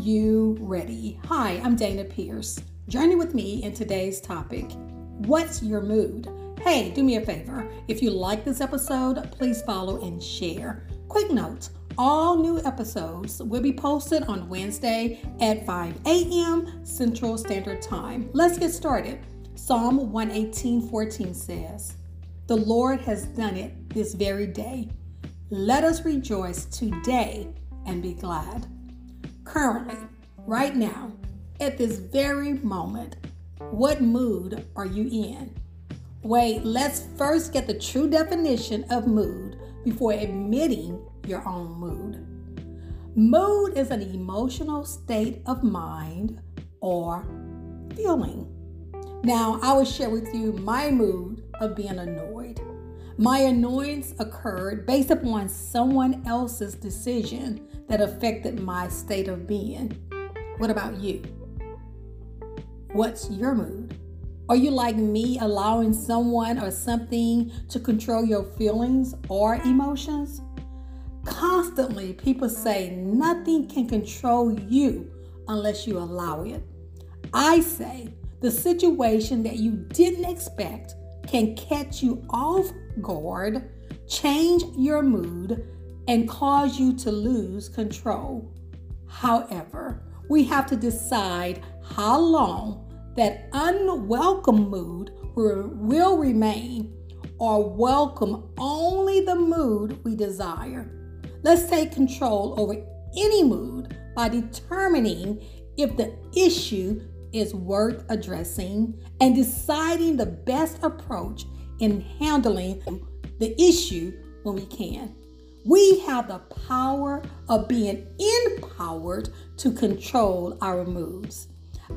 you ready? Hi, I'm Dana Pierce. Journey with me in today's topic What's your mood? Hey, do me a favor. If you like this episode, please follow and share. Quick note all new episodes will be posted on Wednesday at 5 a.m. Central Standard Time. Let's get started. Psalm 118 14 says, The Lord has done it this very day. Let us rejoice today and be glad currently, right now, at this very moment, what mood are you in? Wait, let's first get the true definition of mood before admitting your own mood. Mood is an emotional state of mind or feeling. Now, I will share with you my mood of being annoyed. My annoyance occurred based upon someone else's decision that affected my state of being. What about you? What's your mood? Are you like me, allowing someone or something to control your feelings or emotions? Constantly, people say nothing can control you unless you allow it. I say the situation that you didn't expect can catch you off guard, change your mood, and cause you to lose control. However, we have to decide how long that unwelcome mood will remain or welcome only the mood we desire. Let's take control over any mood by determining if the issue is worth addressing and deciding the best approach in handling the issue when we can. We have the power of being empowered to control our moods.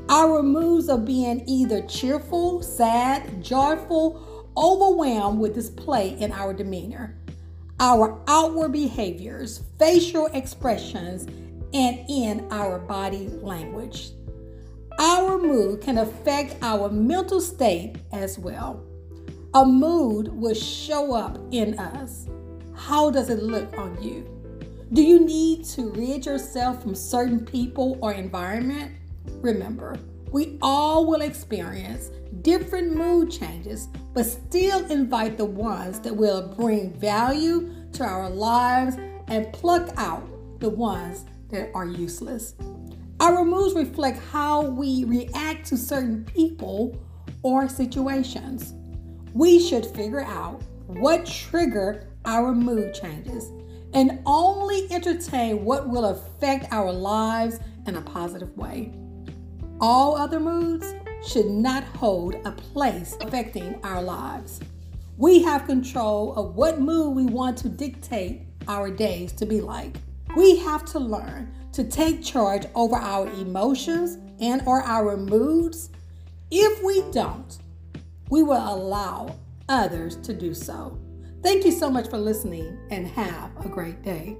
Our moods of being either cheerful, sad, joyful, overwhelmed with display in our demeanor, our outward behaviors, facial expressions, and in our body language. Our mood can affect our mental state as well. A mood will show up in us how does it look on you? Do you need to rid yourself from certain people or environment? Remember, we all will experience different mood changes, but still invite the ones that will bring value to our lives and pluck out the ones that are useless. Our moods reflect how we react to certain people or situations. We should figure out what trigger our mood changes and only entertain what will affect our lives in a positive way. All other moods should not hold a place affecting our lives. We have control of what mood we want to dictate our days to be like. We have to learn to take charge over our emotions and or our moods. If we don't, we will allow others to do so. Thank you so much for listening and have a great day.